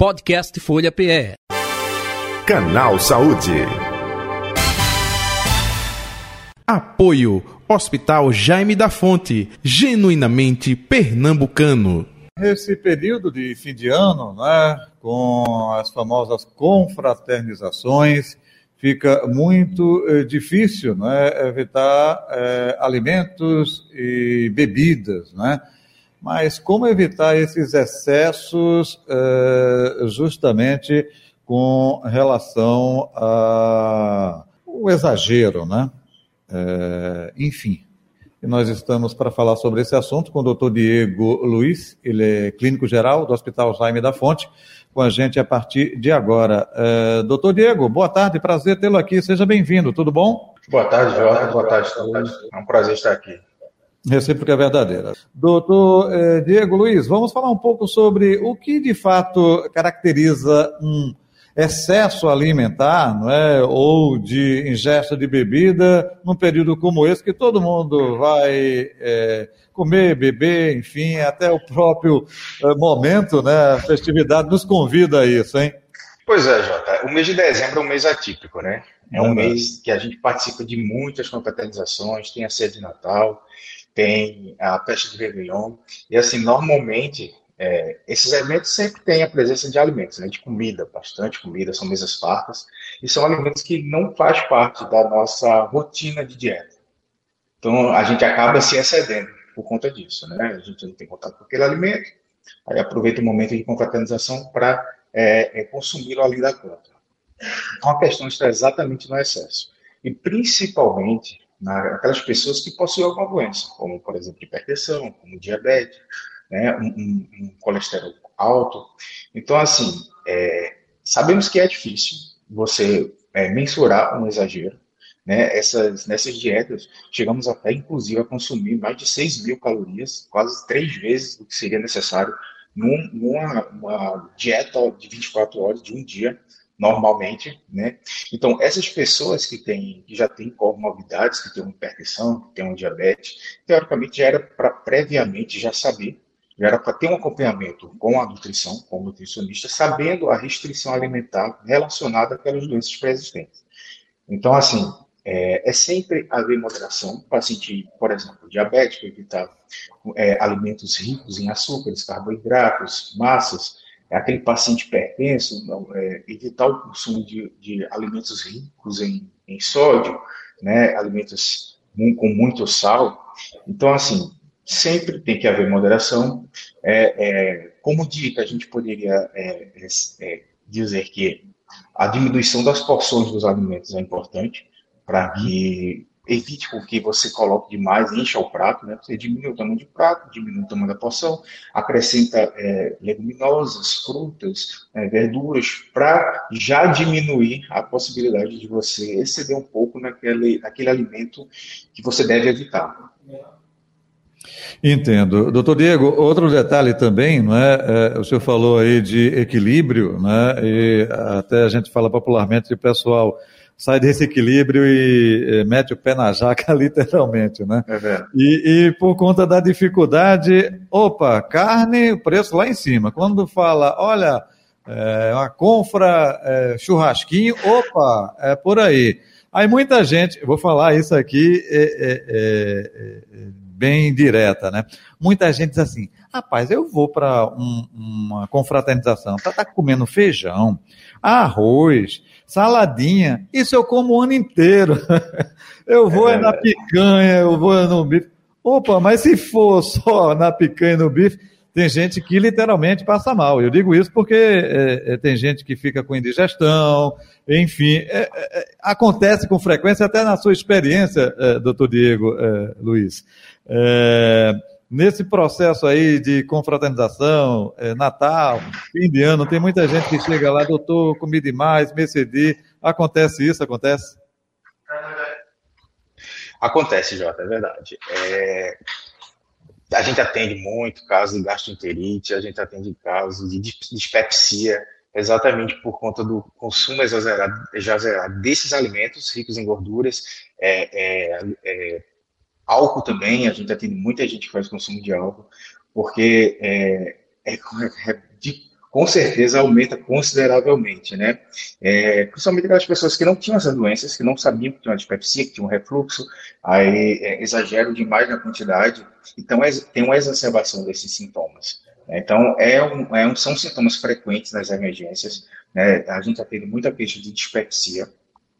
Podcast Folha PE. Canal Saúde. Apoio Hospital Jaime da Fonte, genuinamente pernambucano. Esse período de fim de ano, né, com as famosas confraternizações, fica muito eh, difícil né, evitar eh, alimentos e bebidas, né? Mas como evitar esses excessos eh, justamente com relação ao exagero, né? Eh, enfim, e nós estamos para falar sobre esse assunto com o doutor Diego Luiz, ele é clínico geral do Hospital Jaime da Fonte, com a gente a partir de agora. Uh, doutor Diego, boa tarde, prazer tê-lo aqui, seja bem-vindo, tudo bom? Boa tarde, Jorge, boa tarde a todos, é um prazer estar aqui. Recíproca é verdadeira. Doutor eh, Diego Luiz, vamos falar um pouco sobre o que de fato caracteriza um excesso alimentar, não é? ou de ingesta de bebida, num período como esse, que todo mundo vai é, comer, beber, enfim, até o próprio é, momento, né? a festividade nos convida a isso, hein? Pois é, Jota. O mês de dezembro é um mês atípico, né? É um mês que a gente participa de muitas confraternizações, tem a sede de Natal, tem a festa de Réveillon, e assim, normalmente é, esses eventos sempre têm a presença de alimentos, né, de comida, bastante comida, são mesas fartas, e são alimentos que não faz parte da nossa rotina de dieta. Então, a gente acaba se excedendo por conta disso, né? A gente não tem contato com aquele alimento, aí aproveita o momento de confraternização para é, é, consumi-lo além da conta. Então, a questão está exatamente no excesso. E, principalmente, naquelas pessoas que possuem alguma doença, como, por exemplo, hipertensão, como diabetes, né, um, um, colesterol alto. Então, assim, é, sabemos que é difícil você é, mensurar um exagero. Né? Essas, nessas dietas, chegamos até, inclusive, a consumir mais de 6 mil calorias, quase três vezes o que seria necessário num, numa dieta de 24 horas, de um dia, normalmente, né? Então, essas pessoas que têm, que já têm comorbidades, que têm uma hipertensão, que têm um diabetes, teoricamente já era para previamente já saber já era para ter um acompanhamento com a nutrição, com o nutricionista, sabendo a restrição alimentar relacionada àquelas doenças pré-existentes. Então, assim, é, é, sempre haver moderação. Paciente, por exemplo, diabético, evitar é, alimentos ricos em açúcares, carboidratos, massas. É aquele paciente hipertenso, não, é, evitar o consumo de, de alimentos ricos em, em sódio, né, alimentos com muito sal. Então, assim, sempre tem que haver moderação. É, é, como dica, a gente poderia dizer que a diminuição das porções dos alimentos é importante para que evite que você coloque demais, encha o prato, né? Você diminui o tamanho do prato, diminui o tamanho da porção, acrescenta é, leguminosas, frutas, é, verduras, para já diminuir a possibilidade de você exceder um pouco naquele, naquele alimento que você deve evitar. Entendo. Doutor Diego, outro detalhe também, não é? é? o senhor falou aí de equilíbrio, né? E até a gente fala popularmente o pessoal sai desse equilíbrio e, mete o pé na jaca, literalmente, né? É verdade. E, e, por conta da dificuldade, opa, carne, preço lá em cima. Quando fala, olha, é, uma confra, é, churrasquinho, opa, é por aí. Aí muita gente, vou falar isso aqui, é, é, é, é bem direta, né? Muita gente diz assim, rapaz, eu vou para um, uma confraternização, tá, tá comendo feijão, arroz, saladinha, isso eu como o ano inteiro. eu vou é, na picanha, eu vou no bife. Opa, mas se for só na picanha e no bife, tem gente que literalmente passa mal. Eu digo isso porque é, é, tem gente que fica com indigestão, enfim, é, é, é acontece com frequência, até na sua experiência, é, doutor Diego Luiz. Nesse processo aí de confraternização, Natal, fim de ano, tem muita gente que chega lá, doutor, comi demais, me excedi. Acontece isso? Acontece? Acontece, Jota, é verdade. É, a gente atende muito casos de gastroenterite, a gente atende casos de dispepsia, exatamente por conta do consumo exagerado, exagerado desses alimentos ricos em gorduras, é, é, é, álcool também, a gente atende muita gente que faz consumo de álcool, porque é, é, é de com certeza aumenta consideravelmente, né? É, principalmente aquelas pessoas que não tinham essas doenças, que não sabiam que tinham dispepsia, que tinham refluxo, aí é, exageram demais na quantidade, então é, tem uma exacerbação desses sintomas. Né? Então, é um, é um, são sintomas frequentes nas emergências, né? A gente atende muita queixa de dispepsia,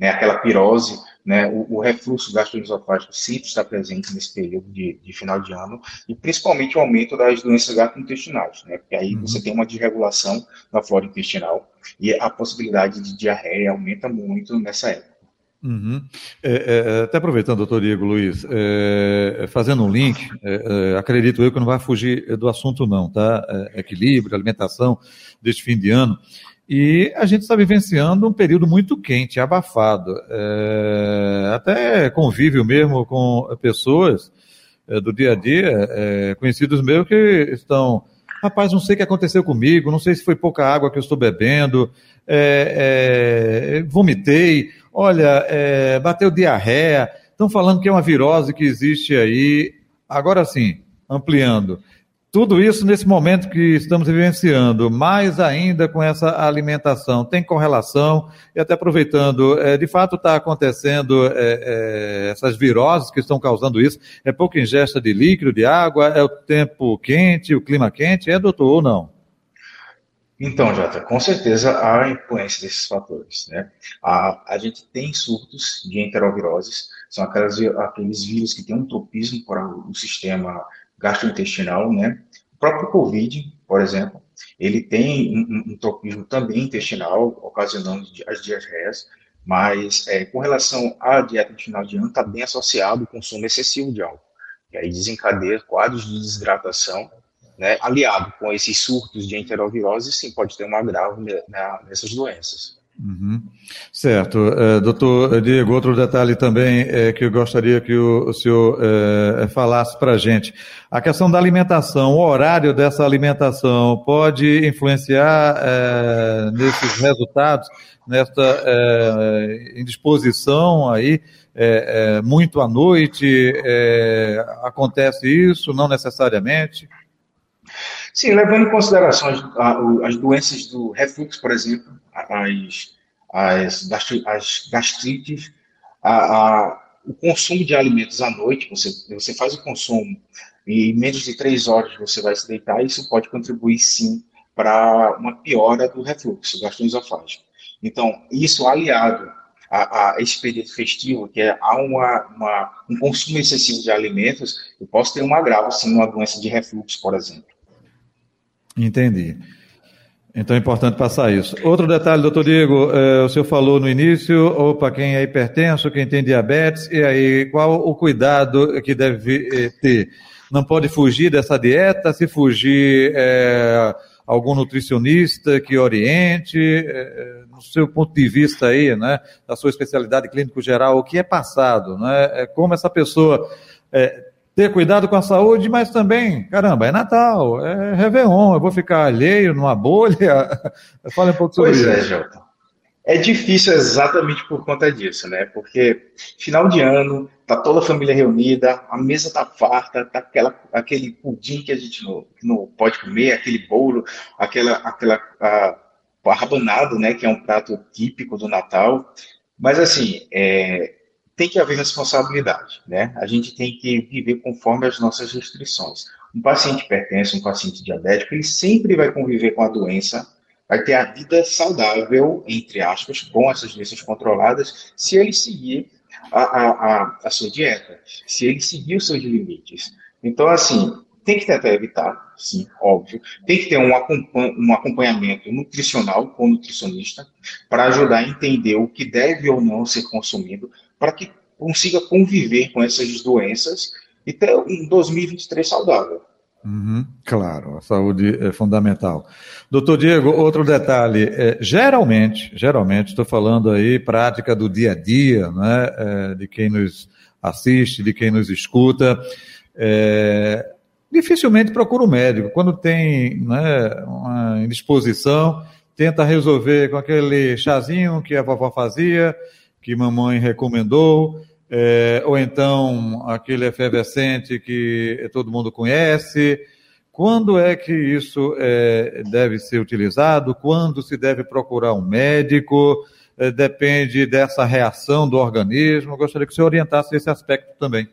né, aquela pirose, né, o, o refluxo gastroesofágico sempre está presente nesse período de, de, final de ano, e principalmente o aumento das doenças gastrointestinais, né, porque aí uhum. você tem uma desregulação da flora intestinal e a possibilidade de diarreia aumenta muito nessa época. Uhum. É, é, até aproveitando, doutor Diego Luiz, é, fazendo um link, é, é, acredito eu que não vai fugir do assunto não, tá? É, equilíbrio, alimentação deste fim de ano. E a gente está vivenciando um período muito quente, abafado. É, até convívio mesmo com pessoas é, do dia a dia, é, conhecidos meus que estão. Rapaz, não sei o que aconteceu comigo, não sei se foi pouca água que eu estou bebendo, é, é, vomitei, olha, é, bateu diarreia, estão falando que é uma virose que existe aí. Agora sim, ampliando. Tudo isso nesse momento que estamos vivenciando, mais ainda com essa alimentação, tem correlação, e até aproveitando, é, de fato está acontecendo é, é, essas viroses que estão causando isso, é pouca ingesta de líquido, de água, é o tempo quente, o clima quente, é doutor ou não? Então, Jota, com certeza há influência desses fatores. Né? A, a gente tem surtos de enteroviroses, são aquelas, aqueles vírus que têm um tropismo para o sistema gastrointestinal, né? O próprio COVID, por exemplo, ele tem um, um tropismo também intestinal, ocasionando as diarreias, mas é, com relação à dieta de final de ano, está bem associado o consumo excessivo de álcool. E aí desencadeia quadros de desidratação, né, aliado com esses surtos de enterovirose, sim, pode ter um agravo nessas doenças. Uhum. Certo. Uh, doutor Diego, outro detalhe também é, que eu gostaria que o, o senhor uh, falasse para a gente. A questão da alimentação, o horário dessa alimentação pode influenciar nesses resultados, nesta indisposição aí, muito à noite? acontece isso? Não necessariamente? Sim, levando em consideração as, as doenças do refluxo, por exemplo, as, as, as gastrites, a, a, o consumo de alimentos à noite, você, você faz o consumo e em menos de três horas você vai se deitar, isso pode contribuir sim para uma piora do refluxo gastroesofágico. Então, isso aliado a, a, esse período festivo, que é, há uma, uma, um consumo excessivo de alimentos, eu posso ter um agravo, sim, uma doença de refluxo, por exemplo. Entendi. Então é importante passar isso. Outro detalhe, doutor Diego, é, o senhor falou no início, ou para quem é hipertenso, quem tem diabetes, e aí qual o cuidado que deve eh, ter? Não pode fugir dessa dieta, se fugir é, algum nutricionista que oriente, é, no seu ponto de vista aí, né, da sua especialidade clínico geral, o que é passado, né, como essa pessoa ter cuidado com a saúde, mas também, caramba, é Natal, é Réveillon, eu vou ficar alheio numa bolha. Fala um pouco sobre pois isso. Pois é, Jota. É difícil exatamente por conta disso, né? Porque final de ano, tá toda a família reunida, a mesa tá farta, tá aquela, aquele pudim que a gente não, não pode comer, aquele bolo, aquela, aquela a, a rabanada, né? Que é um prato típico do Natal. Mas assim, é, tem que haver responsabilidade, né? A gente tem que viver conforme as nossas restrições. Um paciente hipertenso, um paciente diabético, ele sempre vai conviver com a doença, vai ter a vida saudável, entre aspas, com essas doenças controladas, se ele seguir a, a, a, a sua dieta, se ele seguir os seus limites. Então, assim, tem que tentar evitar, sim, óbvio. Tem que ter um, um acompanhamento nutricional com o nutricionista para ajudar a entender o que deve ou não ser consumido, para que consiga conviver com essas doenças e ter um 2023 saudável. Uhum, claro, a saúde é fundamental. Doutor Diego, outro detalhe, é, geralmente, geralmente, estou falando aí prática do dia a dia, né, é, de quem nos assiste, de quem nos escuta, é, dificilmente procura um médico. Quando tem né, uma indisposição, tenta resolver com aquele chazinho que a vovó fazia, que mamãe recomendou, é, ou então aquele efervescente que todo mundo conhece. Quando é que isso é, deve ser utilizado? Quando se deve procurar um médico? É, depende dessa reação do organismo. gostaria que você orientasse esse aspecto também.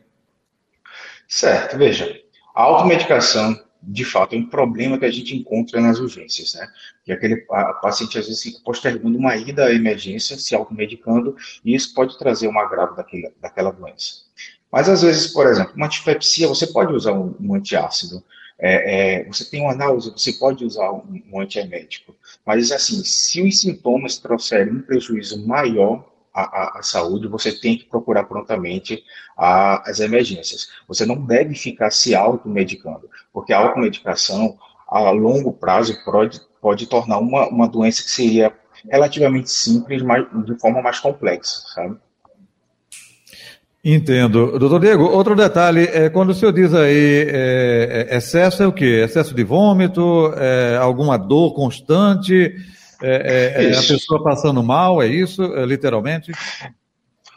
Certo, veja, a automedicação de fato, é um problema que a gente encontra nas urgências, né? Que aquele a, paciente às vezes fica postergando uma ida à emergência, se automedicando, e isso pode trazer um agravo daquele, daquela doença. Mas às vezes, por exemplo, uma dispepsia, você pode usar um, um antiácido, é, é, você tem uma náusea, você pode usar um, um antiemético. Mas assim, se os sintomas trouxerem um prejuízo maior a, a, saúde, você tem que procurar prontamente a, as emergências. Você não deve ficar se automedicando, porque a automedicação, a longo prazo, pode, pode tornar uma, uma doença que seria relativamente simples, mas de forma mais complexa, sabe? Entendo. Doutor Diego, outro detalhe, é, quando o senhor diz aí é, é excesso é o quê? Excesso de vômito, é, alguma dor constante, é, é, é a pessoa passando mal, é isso, é, literalmente?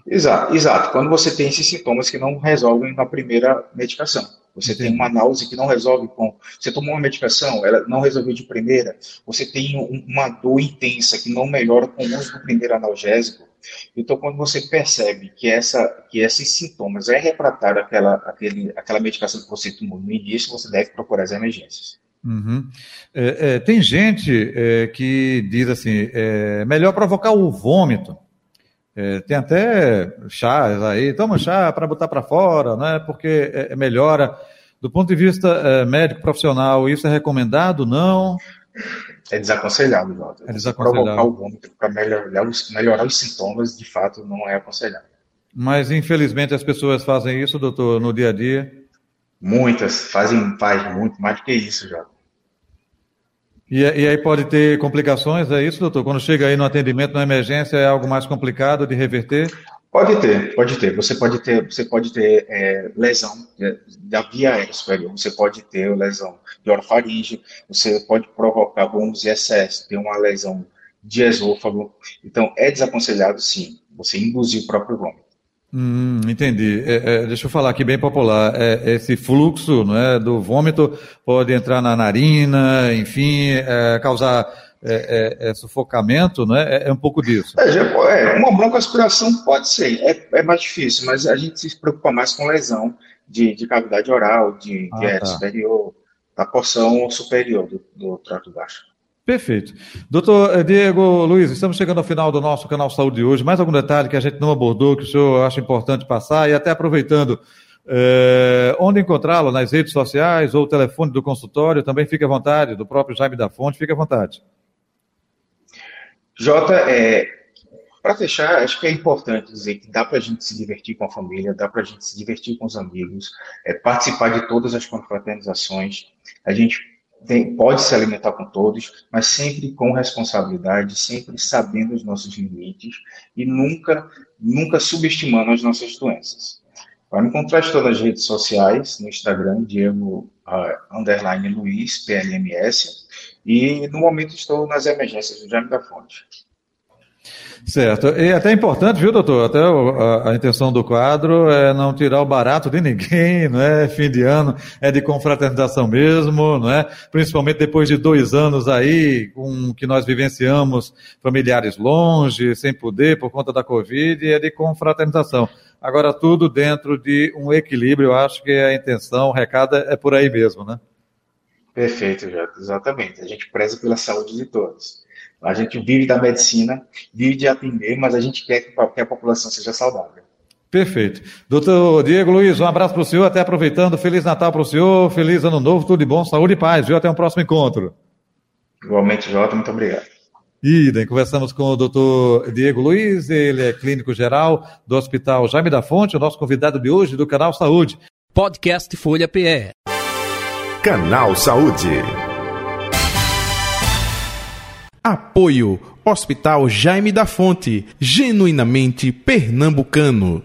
Exato, exato. Quando você tem esses sintomas que não resolvem na primeira medicação. Você Sim. tem uma náusea que não resolve com. Você tomou uma medicação, ela não resolveu de primeira. Você tem uma dor intensa que não melhora com o uso do primeiro analgésico. Então, quando você percebe que, essa, que esses sintomas é refratário àquela, àquele, àquela medicação que você tomou no início, você deve procurar as emergências. Uhum. É, é, tem gente é, que diz assim: é melhor provocar o vômito. É, tem até chás aí, toma chá para botar para fora, né? Porque é, é, melhora. Do ponto de vista médico profissional, isso é recomendado? Não? É desaconselhado, Jota. É desaconselhado. Provocar o vômito para melhorar, melhorar os sintomas, de fato, não é aconselhado. Mas, infelizmente, as pessoas fazem isso, doutor, no dia a dia. Muitas fazem, faz muito mais do que isso, Jota. E, e, aí pode ter complicações, é isso, doutor? Quando chega aí no atendimento, na emergência, é algo mais complicado de reverter? Pode ter, pode ter. Você pode ter, você pode ter é, lesão da via aérea superior, você pode ter lesão de orofaringe, você pode provocar bônus de excesso, ter uma lesão de esôfago. Então, é desaconselhado, sim, você induzir o próprio vômito. Hum, entendi. É, é, deixa eu falar aqui bem popular. É, esse fluxo não é, do vômito pode entrar na narina, enfim, é, causar é, é, sufocamento, não é? é? um pouco disso. É, uma broncoaspiração pode ser, é, mais difícil, mas a gente se preocupa mais com lesão de, de cavidade oral, de, ah, de tá. superior, da porção superior do, do trato baixo. Perfeito. Doutor eh, Diego Luiz, estamos chegando ao final do nosso canal Saúde de hoje. Mais algum detalhe que a gente não abordou, que o senhor acha importante passar? E até aproveitando, é, onde encontrá-lo? Nas redes sociais ou o telefone do consultório? Também fique à vontade, do próprio Jaime da Fonte, fique à vontade. Jota, é, para fechar, acho que é importante dizer que dá para a gente se divertir com a família, dá para a gente se divertir com os amigos, é, participar de todas as confraternizações. A gente tem, pode se alimentar com todos, mas sempre com responsabilidade, sempre sabendo os nossos limites e nunca, nunca subestimando as nossas doenças. Para me encontrar todas as redes sociais, no Instagram, Diego uh, underline Luiz, PLMS, e no momento estou nas emergências do Jaime da Fonte. Certo. E é até importante, viu, doutor? Até a, a, intenção do quadro é não tirar o barato de ninguém, não é? Fim de ano é de confraternização mesmo, não é? Principalmente depois de dois anos aí, com que nós vivenciamos familiares longe, sem poder por conta da Covid, é de confraternização. Agora, tudo dentro de um equilíbrio, eu acho que a intenção, o recado é por aí mesmo, né? Perfeito, exatamente. A gente preza pela saúde de todos. A gente vive da medicina, vive de atender, mas a gente quer que a população seja saudável. Perfeito. Doutor Diego Luiz, um abraço para o senhor, até aproveitando. Feliz Natal para o senhor, feliz Ano Novo, tudo de bom, saúde e paz, viu? Até um próximo encontro. Igualmente, Jota, muito obrigado. Idem, conversamos com o doutor Diego Luiz, ele é clínico geral do Hospital Jaime da Fonte, o nosso convidado de hoje do Canal Saúde. Podcast Folha PE. Canal Saúde. Apoio Hospital Jaime da Fonte, genuinamente pernambucano.